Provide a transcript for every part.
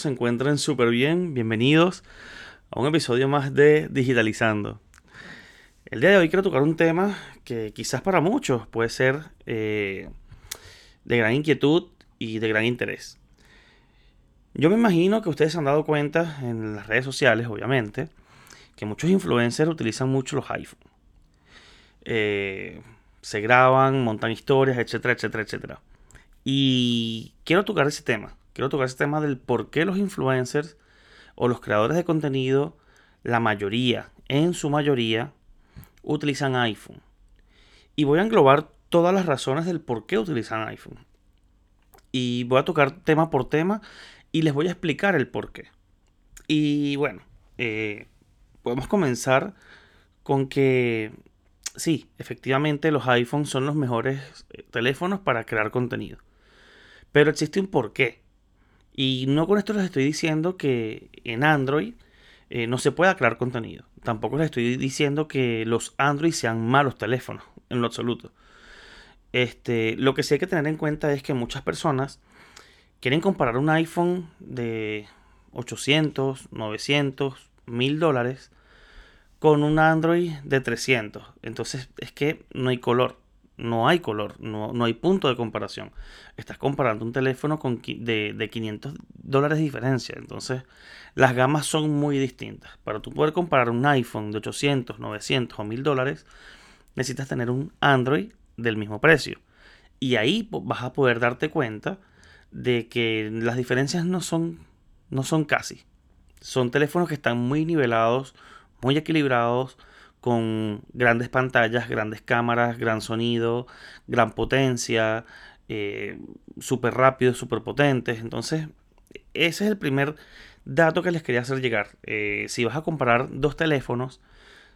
se encuentren súper bien. Bienvenidos a un episodio más de Digitalizando. El día de hoy quiero tocar un tema que quizás para muchos puede ser eh, de gran inquietud y de gran interés. Yo me imagino que ustedes se han dado cuenta en las redes sociales, obviamente, que muchos influencers utilizan mucho los iPhones. Eh, se graban, montan historias, etcétera, etcétera, etcétera. Y quiero tocar ese tema quiero tocar ese tema del por qué los influencers o los creadores de contenido, la mayoría, en su mayoría, utilizan iPhone. Y voy a englobar todas las razones del por qué utilizan iPhone. Y voy a tocar tema por tema y les voy a explicar el por qué. Y bueno, eh, podemos comenzar con que sí, efectivamente los iPhones son los mejores eh, teléfonos para crear contenido. Pero existe un porqué. Y no con esto les estoy diciendo que en Android eh, no se pueda crear contenido. Tampoco les estoy diciendo que los Android sean malos teléfonos, en lo absoluto. Este, lo que sí hay que tener en cuenta es que muchas personas quieren comparar un iPhone de 800, 900, 1000 dólares con un Android de 300. Entonces es que no hay color no hay color, no, hay punto de comparación. Estás comparando un teléfono con, de, de 500 dólares de diferencia. Entonces, las gamas son muy distintas. Para tú poder comparar un iPhone de 800, 900 o 1000 dólares, necesitas tener un Android del mismo precio. Y ahí vas a poder darte cuenta de que las diferencias no son, no son casi. Son teléfonos que están muy nivelados, muy equilibrados, con grandes pantallas, grandes cámaras, gran sonido, gran potencia, eh, súper rápidos, súper potentes. Entonces, ese es el primer dato que les quería hacer llegar. Eh, si vas a comparar dos teléfonos,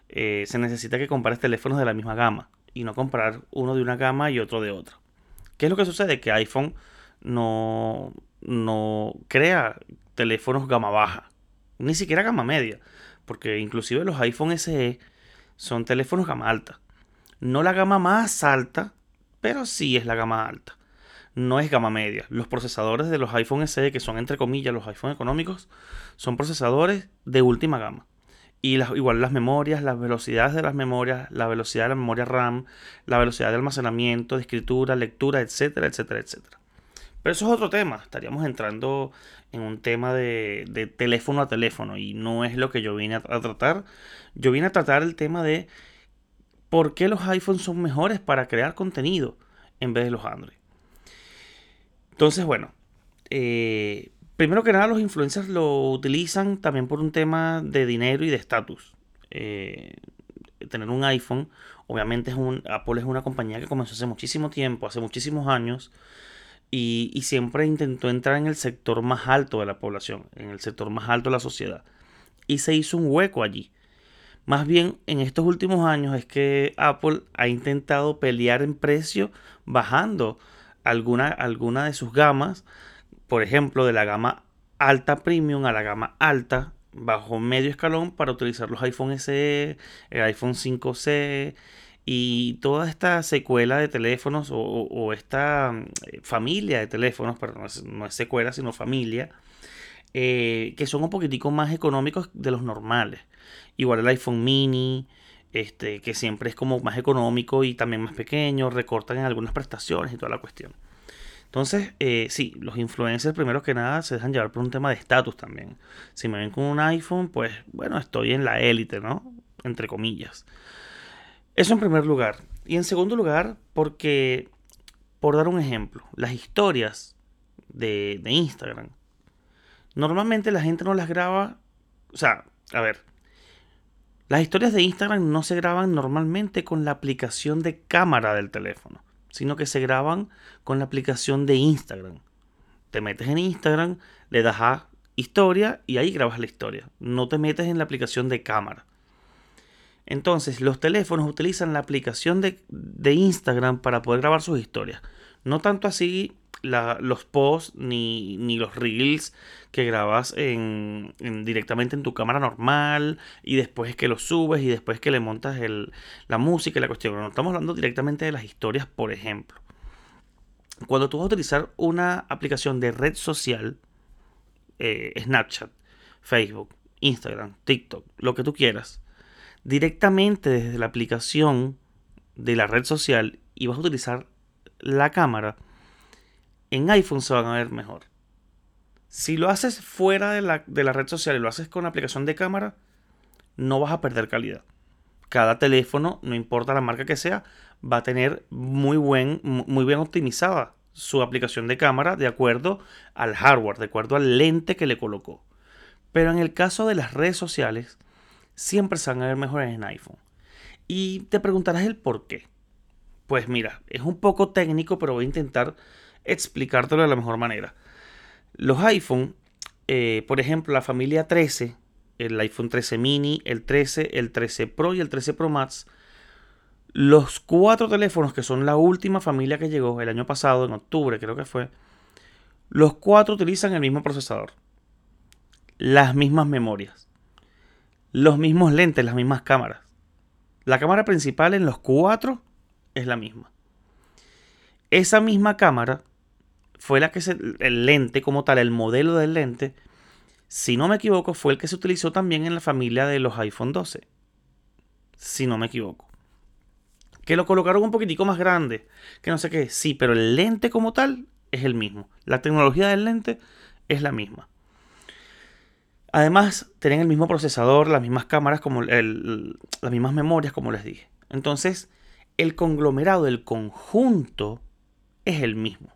eh, se necesita que compares teléfonos de la misma gama y no comparar uno de una gama y otro de otra. ¿Qué es lo que sucede? Que iPhone no, no crea teléfonos gama baja, ni siquiera gama media, porque inclusive los iPhone SE son teléfonos gama alta. No la gama más alta, pero sí es la gama alta. No es gama media. Los procesadores de los iPhone SE, que son entre comillas los iPhone económicos, son procesadores de última gama. Y las, igual las memorias, las velocidades de las memorias, la velocidad de la memoria RAM, la velocidad de almacenamiento, de escritura, lectura, etcétera, etcétera, etcétera. Pero eso es otro tema. Estaríamos entrando en un tema de, teléfono a teléfono y no es lo que yo vine a, tratar. Yo vine a tratar el tema de por qué los iPhones son mejores para crear contenido en vez de los Android. Entonces, bueno, eh, primero que nada los influencers lo utilizan también por un tema de dinero y de estatus. Eh, tener un iPhone, obviamente es un, Apple es una compañía que comenzó hace muchísimo tiempo, hace muchísimos años y, siempre intentó entrar en el sector más alto de la población, en el sector más alto de la sociedad. Y se hizo un hueco allí. Más bien en estos últimos años es que Apple ha intentado pelear en precio bajando alguna, alguna de sus gamas, por ejemplo, de la gama alta premium a la gama alta, bajo medio escalón para utilizar los iPhone SE, el iPhone 5C, y toda esta secuela de teléfonos o, esta mm, familia de teléfonos, pero no es, secuela, sino familia, eh, que son un poquitico más económicos de los normales. Igual el iPhone mini, este, que siempre es como más económico y también más pequeño, recortan en algunas prestaciones y toda la cuestión. Entonces, eh, sí, los influencers primero que nada se dejan llevar por un tema de estatus también. Si me ven con un iPhone, pues bueno, estoy en la élite, ¿no? Entre comillas. Eso en primer lugar. Y en segundo lugar, porque, por dar un ejemplo, las historias de, Instagram, normalmente la gente no las graba, o sea, a ver, las historias de Instagram no se graban normalmente con la aplicación de cámara del teléfono, sino que se graban con la aplicación de Instagram. Te metes en Instagram, le das a historia y ahí grabas la historia. No te metes en la aplicación de cámara. Entonces, los teléfonos utilizan la aplicación de, Instagram para poder grabar sus historias. No tanto así los posts ni, los reels que grabas en, directamente en tu cámara normal y después es que los subes y después que le montas la música y la cuestión. No estamos hablando directamente de las historias, por ejemplo. Cuando tú vas a utilizar una aplicación de red social, eh, Snapchat, Facebook, Instagram, TikTok, lo que tú quieras, directamente desde la aplicación de la red social y vas a utilizar la cámara, en iPhone se van a ver mejor. Si lo haces fuera de la, de red social y lo haces con aplicación de cámara, no vas a perder calidad. Cada teléfono, no importa la marca que sea, va a tener muy, buen, muy bien optimizada su aplicación de cámara de acuerdo al hardware, de acuerdo al lente que le colocó. Pero en el caso de las redes sociales, siempre se van a ver mejores en iPhone. Y te preguntarás el por qué. Pues mira, es un poco técnico, pero voy a intentar explicártelo de la mejor manera. Los iPhone, eh, por ejemplo, la familia 13, el iPhone 13 mini, el 13, el 13 Pro y el 13 Pro Max, los cuatro teléfonos que son la última familia que llegó el año pasado, en octubre creo que fue, los cuatro utilizan el mismo procesador las mismas memorias, los mismos lentes, las mismas cámaras. La cámara principal en los cuatro es la misma. Esa misma cámara fue la que se, el lente como tal, el modelo del lente, si no me equivoco, fue el que se utilizó también en la familia de los iPhone 12. Si no me equivoco. Que lo colocaron un poquitico más grande, que no sé qué, sí, pero el lente como tal es el mismo. La tecnología del lente es la misma. Además, tienen el mismo procesador, las mismas cámaras, como las mismas memorias, como les dije. Entonces, el conglomerado, el conjunto, es el mismo.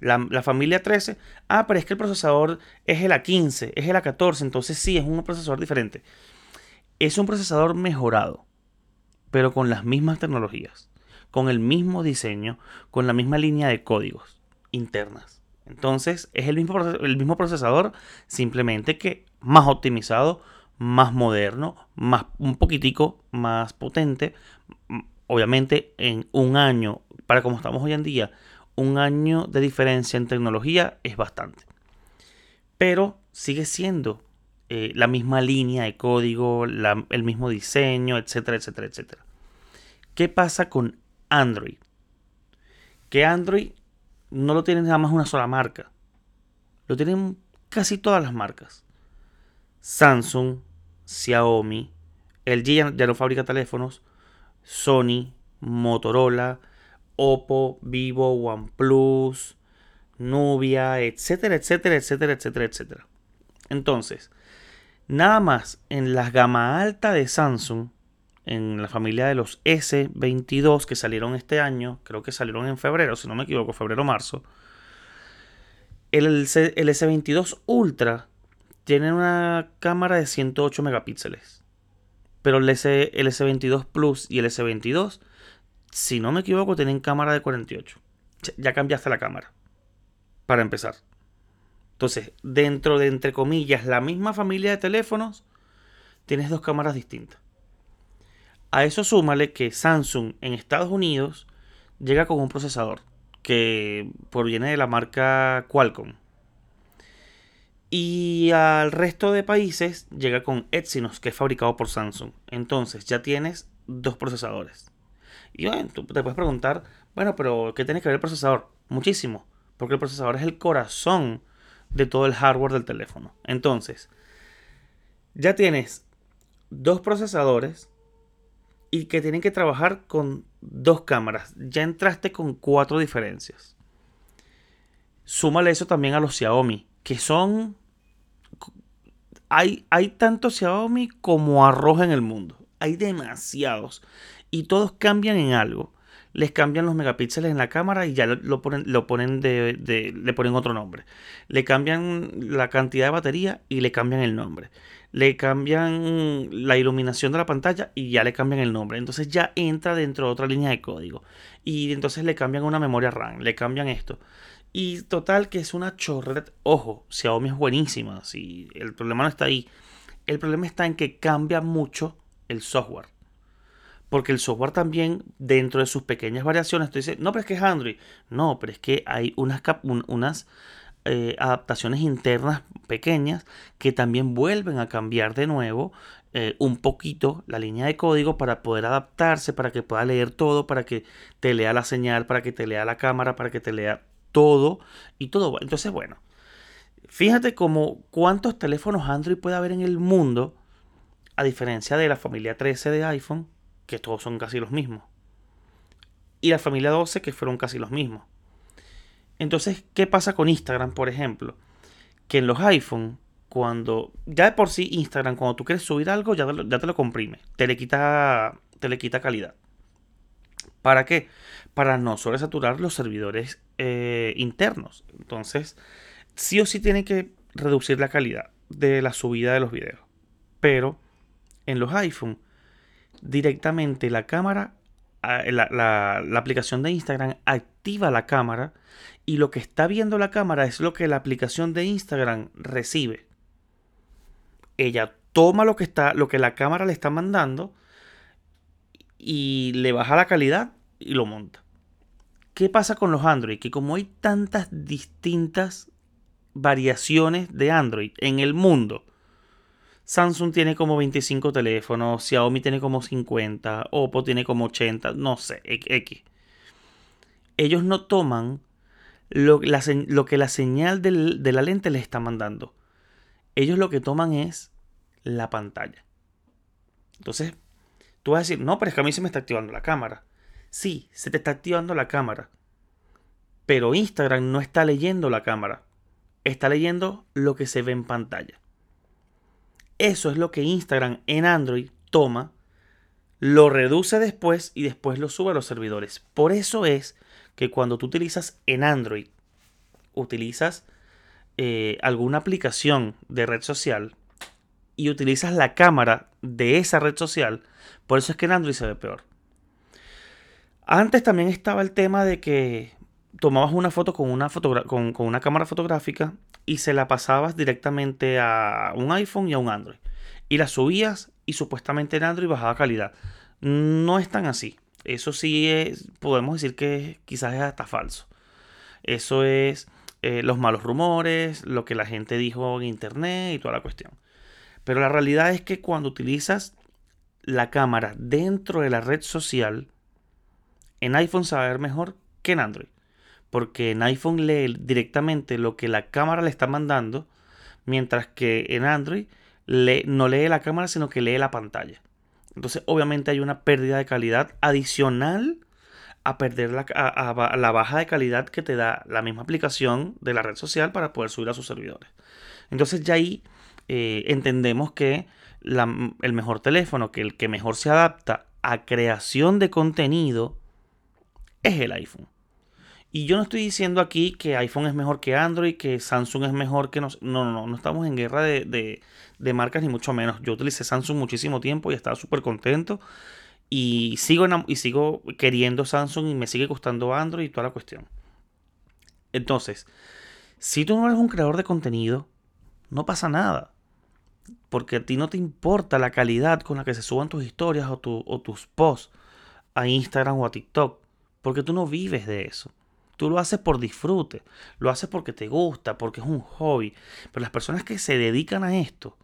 La, la, familia 13, ah, pero es que el procesador es el A15, es el A14, entonces sí, es un procesador diferente. Es un procesador mejorado, pero con las mismas tecnologías, con el mismo diseño, con la misma línea de códigos internas. Entonces es el mismo, el mismo procesador, simplemente que más optimizado, más moderno, más, un poquitico más potente. Obviamente en un año, para como estamos hoy en día, un año de diferencia en tecnología es bastante. Pero sigue siendo eh, la misma línea de código, el mismo diseño, etcétera, etcétera, etcétera. ¿Qué pasa con Android? Que Android no lo tienen nada más una sola marca. Lo tienen casi todas las marcas. Samsung, Xiaomi, LG ya no fabrica teléfonos, Sony, Motorola, Oppo, Vivo, OnePlus, Nubia, etcétera, etcétera, etcétera, etcétera, etcétera. Entonces, nada más en la gama alta de Samsung en la familia de los S22 que salieron este año, creo que salieron en febrero, si no me equivoco, febrero-marzo. El, el, S22 Ultra tiene una cámara de 108 megapíxeles. Pero el, S, el S22 Plus y el S22, si no me equivoco, tienen cámara de 48. Ya cambiaste la cámara. Para empezar. Entonces, dentro de, entre comillas, la misma familia de teléfonos, tienes dos cámaras distintas. A eso súmale que Samsung en Estados Unidos llega con un procesador que proviene de la marca Qualcomm. Y al resto de países llega con Exynos, que es fabricado por Samsung. Entonces ya tienes dos procesadores. Y bueno, tú te puedes preguntar, bueno, pero ¿qué tiene que ver el procesador? Muchísimo, porque el procesador es el corazón de todo el hardware del teléfono. Entonces, ya tienes dos procesadores y que tienen que trabajar con dos cámaras. Ya entraste con cuatro diferencias. Súmale eso también a los Xiaomi, que son... Hay, hay tanto Xiaomi como arroz en el mundo. Hay demasiados. Y todos cambian en algo. Les cambian los megapíxeles en la cámara y ya lo ponen, lo ponen de, le ponen otro nombre. Le cambian la cantidad de batería y le cambian el nombre le cambian la iluminación de la pantalla y ya le cambian el nombre. Entonces ya entra dentro de otra línea de código. Y entonces le cambian una memoria RAM, le cambian esto. Y total que es una chorrera. Ojo, Xiaomi es buenísima. Si el problema no está ahí. El problema está en que cambia mucho el software. Porque el software también, dentro de sus pequeñas variaciones, tú dices, no, pero es que es Android. No, pero es que hay unas, unas eh, adaptaciones internas pequeñas que también vuelven a cambiar de nuevo eh, un poquito la línea de código para poder adaptarse, para que pueda leer todo, para que te lea la señal, para que te lea la cámara, para que te lea todo y todo. Entonces, bueno, Fíjate como cuántos teléfonos Android puede haber en el mundo, a diferencia de la familia 13 de iPhone, que todos son casi los mismos. Y la familia 12, que fueron casi los mismos. Entonces, ¿qué pasa con Instagram, por ejemplo? Que en los iPhone, cuando ya de por sí Instagram, cuando tú quieres subir algo, ya te lo, comprime, te le quita, te le quita calidad. ¿Para qué? Para no sobresaturar los servidores eh, internos. Entonces, sí o sí tiene que reducir la calidad de la subida de los videos. Pero en los iPhone, directamente la cámara, la, la, aplicación de Instagram activa la cámara y lo que está viendo la cámara es lo que la aplicación de Instagram recibe. Ella toma lo que está, lo que la cámara le está mandando y le baja la calidad y lo monta. ¿Qué pasa con los Android? Que como hay tantas distintas variaciones de Android en el mundo, Samsung tiene como 25 teléfonos, Xiaomi tiene como 50, Oppo tiene como 80, no sé, X. Ellos no toman lo, que la señal de la lente les está mandando. Ellos lo que toman es la pantalla. Entonces, tú vas a decir, no, pero es que a mí se me está activando la cámara. Sí, se te está activando la cámara. Pero Instagram no está leyendo la cámara. Está leyendo lo que se ve en pantalla. Eso es lo que Instagram en Android toma, lo reduce después y después lo sube a los servidores. Por eso es que cuando tú utilizas en Android, utilizas eh, alguna aplicación de red social y utilizas la cámara de esa red social, por eso es que en Android se ve peor. Antes también estaba el tema de que tomabas una foto con una, cámara fotográfica y se la pasabas directamente a un iPhone y a un Android. Y la subías y supuestamente en Android bajaba calidad. No es tan así. Eso sí es, podemos decir que quizás es hasta falso. Eso es eh, los malos rumores, lo que la gente dijo en internet y toda la cuestión. Pero la realidad es que cuando utilizas la cámara dentro de la red social, en iPhone se va a ver mejor que en Android. Porque en iPhone lee directamente lo que la cámara le está mandando, mientras que en Android no lee la cámara, sino que lee la pantalla. Entonces, obviamente hay una pérdida de calidad adicional a perder la, baja de calidad que te da la misma aplicación de la red social para poder subir a sus servidores. Entonces, ya ahí eh, entendemos que el mejor teléfono, que el que mejor se adapta a creación de contenido, es el iPhone. Y yo no estoy diciendo aquí que iPhone es mejor que Android, que Samsung es mejor que... No, no, no, no estamos en guerra de, de, marcas ni mucho menos. Yo utilicé Samsung muchísimo tiempo y estaba súper contento. Y sigo, y sigo queriendo Samsung y me sigue gustando Android y toda la cuestión. Entonces, si tú no eres un creador de contenido, no pasa nada. Porque a ti no te importa la calidad con la que se suban tus historias o, o tus posts a Instagram o a TikTok. Porque tú no vives de eso. Tú lo haces por disfrute, lo haces porque te gusta, porque es un hobby. Pero las personas que se dedican a esto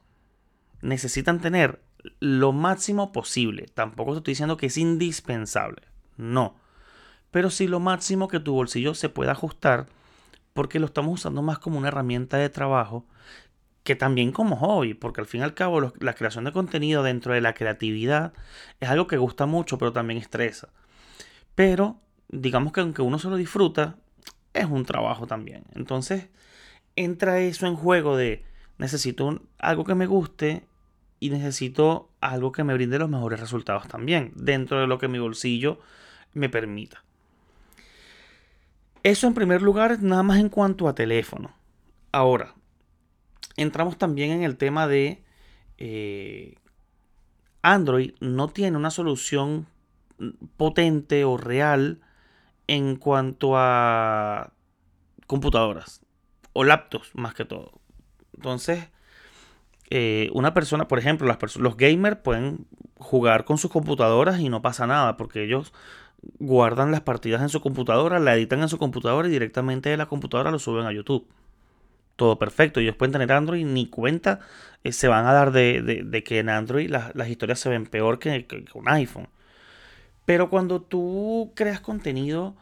necesitan tener lo máximo posible. Tampoco te estoy diciendo que es indispensable. No. Pero sí lo máximo que tu bolsillo se pueda ajustar porque lo estamos usando más como una herramienta de trabajo que también como hobby, porque al fin y al cabo la creación de contenido dentro de la creatividad es algo que gusta mucho, pero también estresa. Pero digamos que aunque uno se lo disfruta, es un trabajo también. Entonces, entra eso en juego de necesito algo que me guste y necesito algo que me brinde los mejores resultados también, dentro de lo que mi bolsillo me permita. Eso en primer lugar, nada más en cuanto a teléfono. Ahora, entramos también en el tema de eh, Android no tiene una solución potente o real en cuanto a computadoras o laptops más que todo. Entonces, eh, una persona, por ejemplo, las los gamers pueden jugar con sus computadoras y no pasa nada porque ellos guardan las partidas en su computadora, la editan en su computadora y directamente de la computadora lo suben a YouTube. Todo perfecto. Ellos pueden tener Android ni cuenta eh, se van a dar de, que en Android las, historias se ven peor que, que un iPhone. Pero cuando tú creas contenido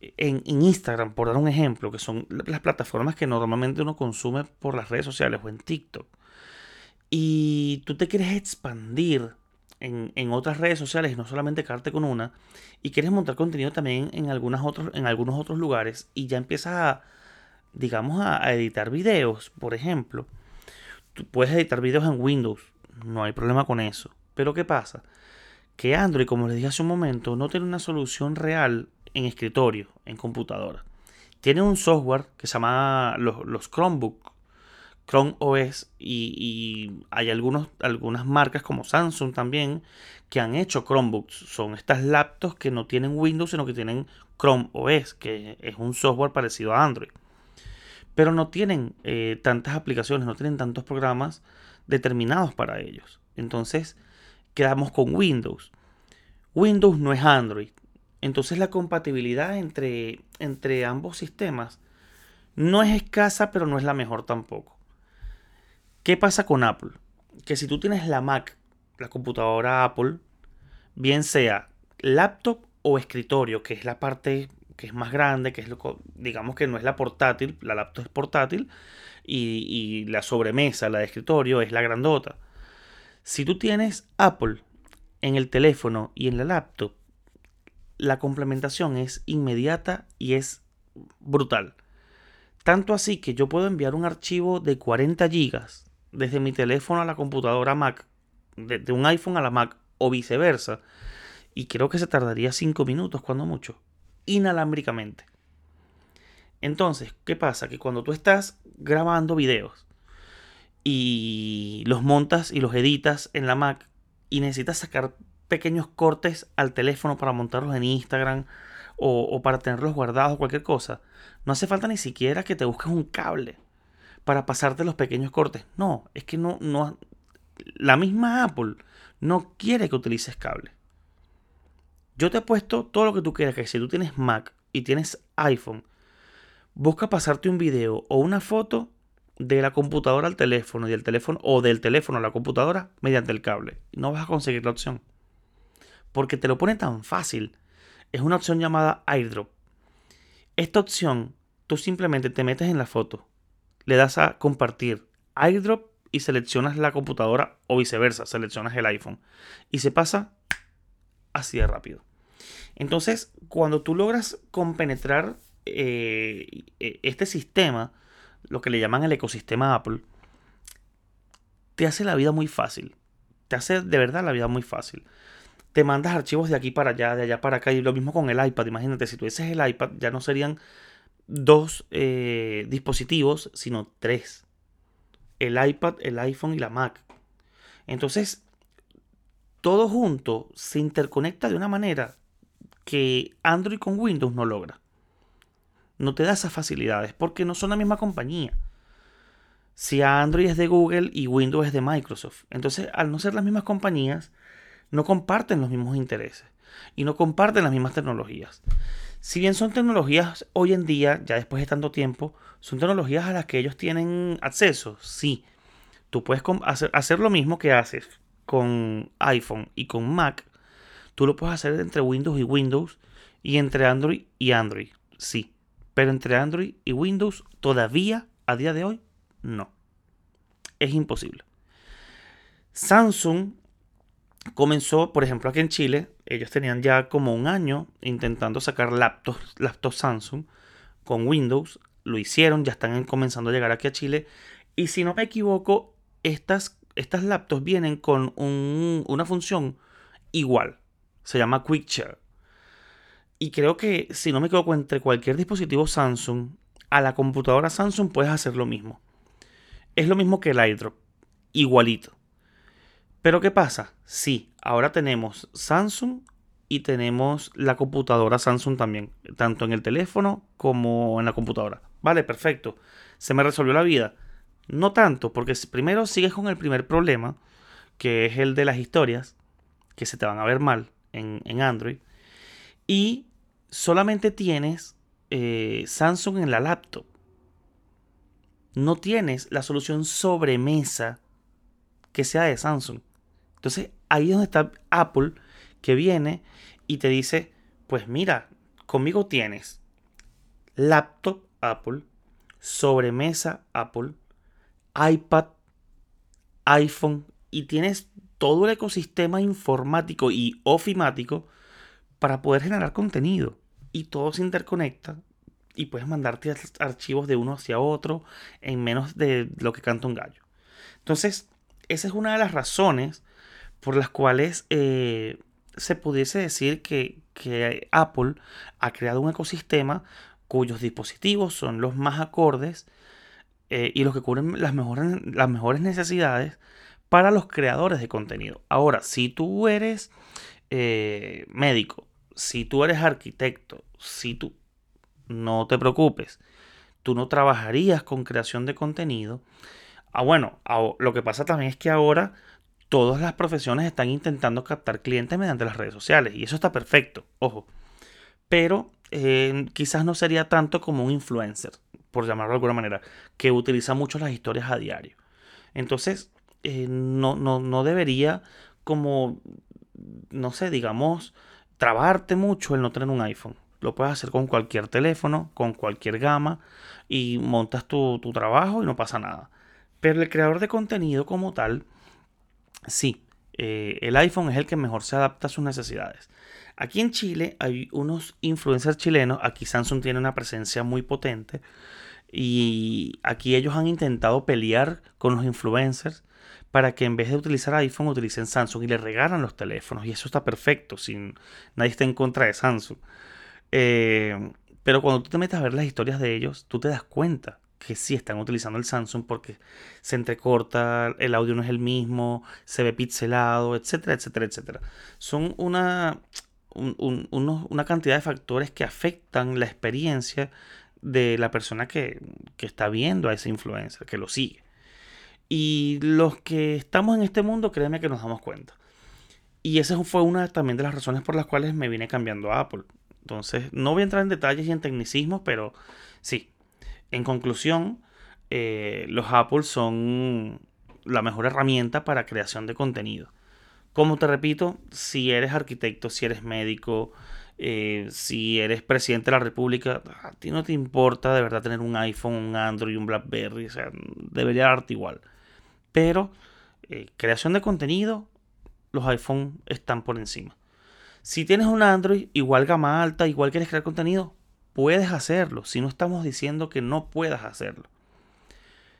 en, Instagram, por dar un ejemplo, que son las plataformas que normalmente uno consume por las redes sociales o en TikTok, y tú te quieres expandir en, otras redes sociales no solamente quedarte con una, y quieres montar contenido también en algunos otros lugares, y ya empiezas a, digamos, a, a editar videos, por ejemplo, tú puedes editar videos en Windows, no hay problema con eso. Pero ¿qué pasa? Que Android, como les dije hace un momento, no tiene una solución real en escritorio, en computadora. Tiene un software que se llama los, los Chromebook, Chrome OS, y, hay algunos, algunas marcas como Samsung también que han hecho Chromebooks. Son estas laptops que no tienen Windows, sino que tienen Chrome OS, que es un software parecido a Android. Pero no tienen eh, tantas aplicaciones, no tienen tantos programas determinados para ellos. Entonces, quedamos con Windows. Windows no es Android. Entonces la compatibilidad entre, entre ambos sistemas no es escasa, pero no es la mejor tampoco. ¿Qué pasa con Apple? Que si tú tienes la Mac, la computadora Apple, bien sea laptop o escritorio, que es la parte que es más grande, que es lo digamos que no es la portátil, la laptop es portátil, y, y la sobremesa, la de escritorio, es la grandota. Si tú tienes Apple en el teléfono y en la laptop, la complementación es inmediata y es brutal. Tanto así que yo puedo enviar un archivo de 40 GB desde mi teléfono a la computadora Mac, de, un iPhone a la Mac o viceversa. Y creo que se tardaría 5 minutos, cuando mucho, inalámbricamente. Entonces, ¿qué pasa? Que cuando tú estás grabando videos y los montas y los editas en la Mac y necesitas sacar pequeños cortes al teléfono para montarlos en Instagram o, para tenerlos guardados o cualquier cosa, no hace falta ni siquiera que te busques un cable para pasarte los pequeños cortes. No, es que no, no, la misma Apple no quiere que utilices cable. Yo te he puesto todo lo que tú quieras, que si tú tienes Mac y tienes iPhone, busca pasarte un video o una foto de la computadora al teléfono y del teléfono o del teléfono a la computadora mediante el cable. No vas a conseguir la opción. Porque te lo pone tan fácil. Es una opción llamada airdrop. Esta opción, tú simplemente te metes en la foto, le das a compartir airdrop y seleccionas la computadora o viceversa, seleccionas el iPhone. Y se pasa así de rápido. Entonces, cuando tú logras compenetrar eh, e, este sistema, lo que le llaman el ecosistema Apple, te hace la vida muy fácil. Te hace de verdad la vida muy fácil. Te mandas archivos de aquí para allá, de allá para acá. Y lo mismo con el iPad. Imagínate, si tuvieses el iPad, ya no serían dos eh, dispositivos, sino tres. El iPad, el iPhone y la Mac. Entonces, todo junto se interconecta de una manera que Android con Windows no logra no te da esas facilidades porque no son la misma compañía. Si Android es de Google y Windows es de Microsoft. Entonces, al no ser las mismas compañías, no comparten los mismos intereses y no comparten las mismas tecnologías. Si bien son tecnologías hoy en día, ya después de tanto tiempo, son tecnologías a las que ellos tienen acceso, sí. Tú puedes hacer, lo mismo que haces con iPhone y con Mac. Tú lo puedes hacer entre Windows y Windows y entre Android y Android, sí. Pero entre Android y Windows todavía a día de hoy no. Es imposible. Samsung comenzó, por ejemplo, aquí en Chile, ellos tenían ya como un año intentando sacar laptops, laptops Samsung con Windows. Lo hicieron, ya están comenzando a llegar aquí a Chile. Y si no me equivoco, estas, estas laptops vienen con una función igual. Se llama Quick Share. Y creo que, si no me equivoco, entre cualquier dispositivo Samsung a la computadora Samsung puedes hacer lo mismo. Es lo mismo que el iDrop. Igualito. Pero ¿qué pasa? Sí, ahora tenemos Samsung y tenemos la computadora Samsung también. Tanto en el teléfono como en la computadora. Vale, perfecto. Se me resolvió la vida. No tanto, porque primero sigues con el primer problema, que es el de las historias, que se te van a ver mal en, en Android. Y solamente tienes eh, Samsung en la laptop. No tienes la solución sobremesa que sea de Samsung. Entonces ahí es donde está Apple que viene y te dice, pues mira, conmigo tienes laptop Apple, sobremesa Apple, iPad, iPhone y tienes todo el ecosistema informático y ofimático para poder generar contenido. Y todo se interconecta y puedes mandarte archivos de uno hacia otro en menos de lo que canta un gallo. Entonces, esa es una de las razones por las cuales eh, se pudiese decir que, Apple ha creado un ecosistema cuyos dispositivos son los más acordes eh, y los que cubren las mejores, las mejores necesidades para los creadores de contenido. Ahora, si tú eres eh, médico, si tú eres arquitecto, si tú no te preocupes, tú no trabajarías con creación de contenido. Ah, bueno, lo que pasa también es que ahora todas las profesiones están intentando captar clientes mediante las redes sociales y eso está perfecto, ojo. Pero eh, quizás no sería tanto como un influencer, por llamarlo de alguna manera, que utiliza mucho las historias a diario. Entonces, eh, no, no, no debería como, no sé, digamos, trabarte mucho el no tener un iPhone. Lo puedes hacer con cualquier teléfono, con cualquier gama y montas tu, trabajo y no pasa nada. Pero el creador de contenido como tal, sí, eh, el iPhone es el que mejor se adapta a sus necesidades. Aquí en Chile hay unos influencers chilenos, aquí Samsung tiene una presencia muy potente y aquí ellos han intentado pelear con los influencers para que en vez de utilizar iPhone utilicen Samsung y le regalan los teléfonos y eso está perfecto, sin nadie está en contra de Samsung. Eh, pero cuando tú te metes a ver las historias de ellos, tú te das cuenta que sí están utilizando el Samsung porque se entrecorta, el audio no es el mismo, se ve pixelado, etcétera, etcétera, etcétera. Son una, una cantidad de factores que afectan la experiencia de la persona que, que está viendo a ese influencer, que lo sigue. Y los que estamos en este mundo, créeme que nos damos cuenta. Y esa fue una también de las razones por las cuales me vine cambiando a Apple. Entonces, no voy a entrar en detalles y en tecnicismos, pero sí. En conclusión, eh, los Apple son la mejor herramienta para creación de contenido. Como te repito, si eres arquitecto, si eres médico, eh, si eres presidente de la República, a ti no te importa de verdad tener un iPhone, un Android, un BlackBerry, o sea, debería darte igual. Pero eh, creación de contenido, los iPhone están por encima. Si tienes un Android, igual gama alta, igual quieres crear contenido, puedes hacerlo. Si no estamos diciendo que no puedas hacerlo.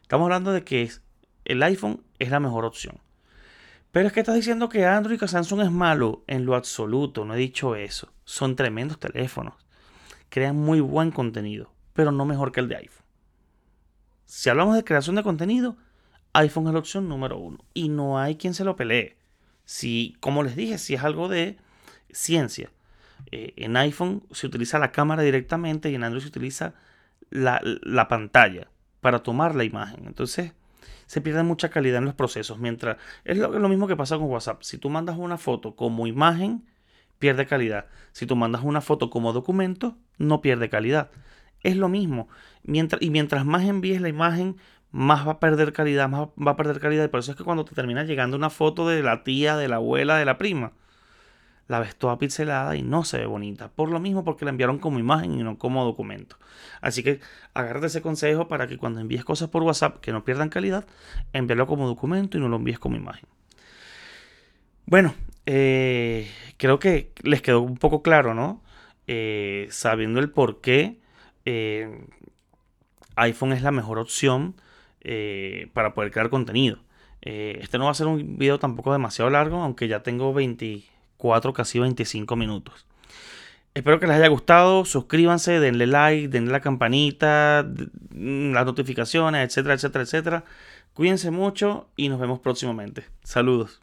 Estamos hablando de que el iPhone es la mejor opción. Pero es que estás diciendo que Android que Samsung es malo. En lo absoluto, no he dicho eso. Son tremendos teléfonos. Crean muy buen contenido, pero no mejor que el de iPhone. Si hablamos de creación de contenido, iPhone es la opción número uno. Y no hay quien se lo pelee. Si, como les dije, si es algo de ciencia. Eh, en iPhone se utiliza la cámara directamente y en Android se utiliza la, pantalla para tomar la imagen. Entonces se pierde mucha calidad en los procesos. Mientras es lo, lo, mismo que pasa con WhatsApp. Si tú mandas una foto como imagen, pierde calidad. Si tú mandas una foto como documento, no pierde calidad. Es lo mismo. Mientras, y mientras más envíes la imagen, más va a perder calidad, más va a perder calidad. Y por eso es que cuando te termina llegando una foto de la tía, de la abuela, de la prima, la ves toda pixelada y no se ve bonita. Por lo mismo porque la enviaron como imagen y no como documento. Así que agárrate ese consejo para que cuando envíes cosas por WhatsApp que no pierdan calidad, envíalo como documento y no lo envíes como imagen. Bueno, eh, creo que les quedó un poco claro, ¿no? Eh, sabiendo el por qué eh, iPhone es la mejor opción para poder crear contenido. este no va a ser un video tampoco demasiado largo, aunque ya tengo 20, casi 25 minutos. Espero que les haya gustado. Suscríbanse, denle like, denle la campanita, las notificaciones, etcétera, etcétera, etcétera. Cuídense mucho y nos vemos próximamente. Saludos.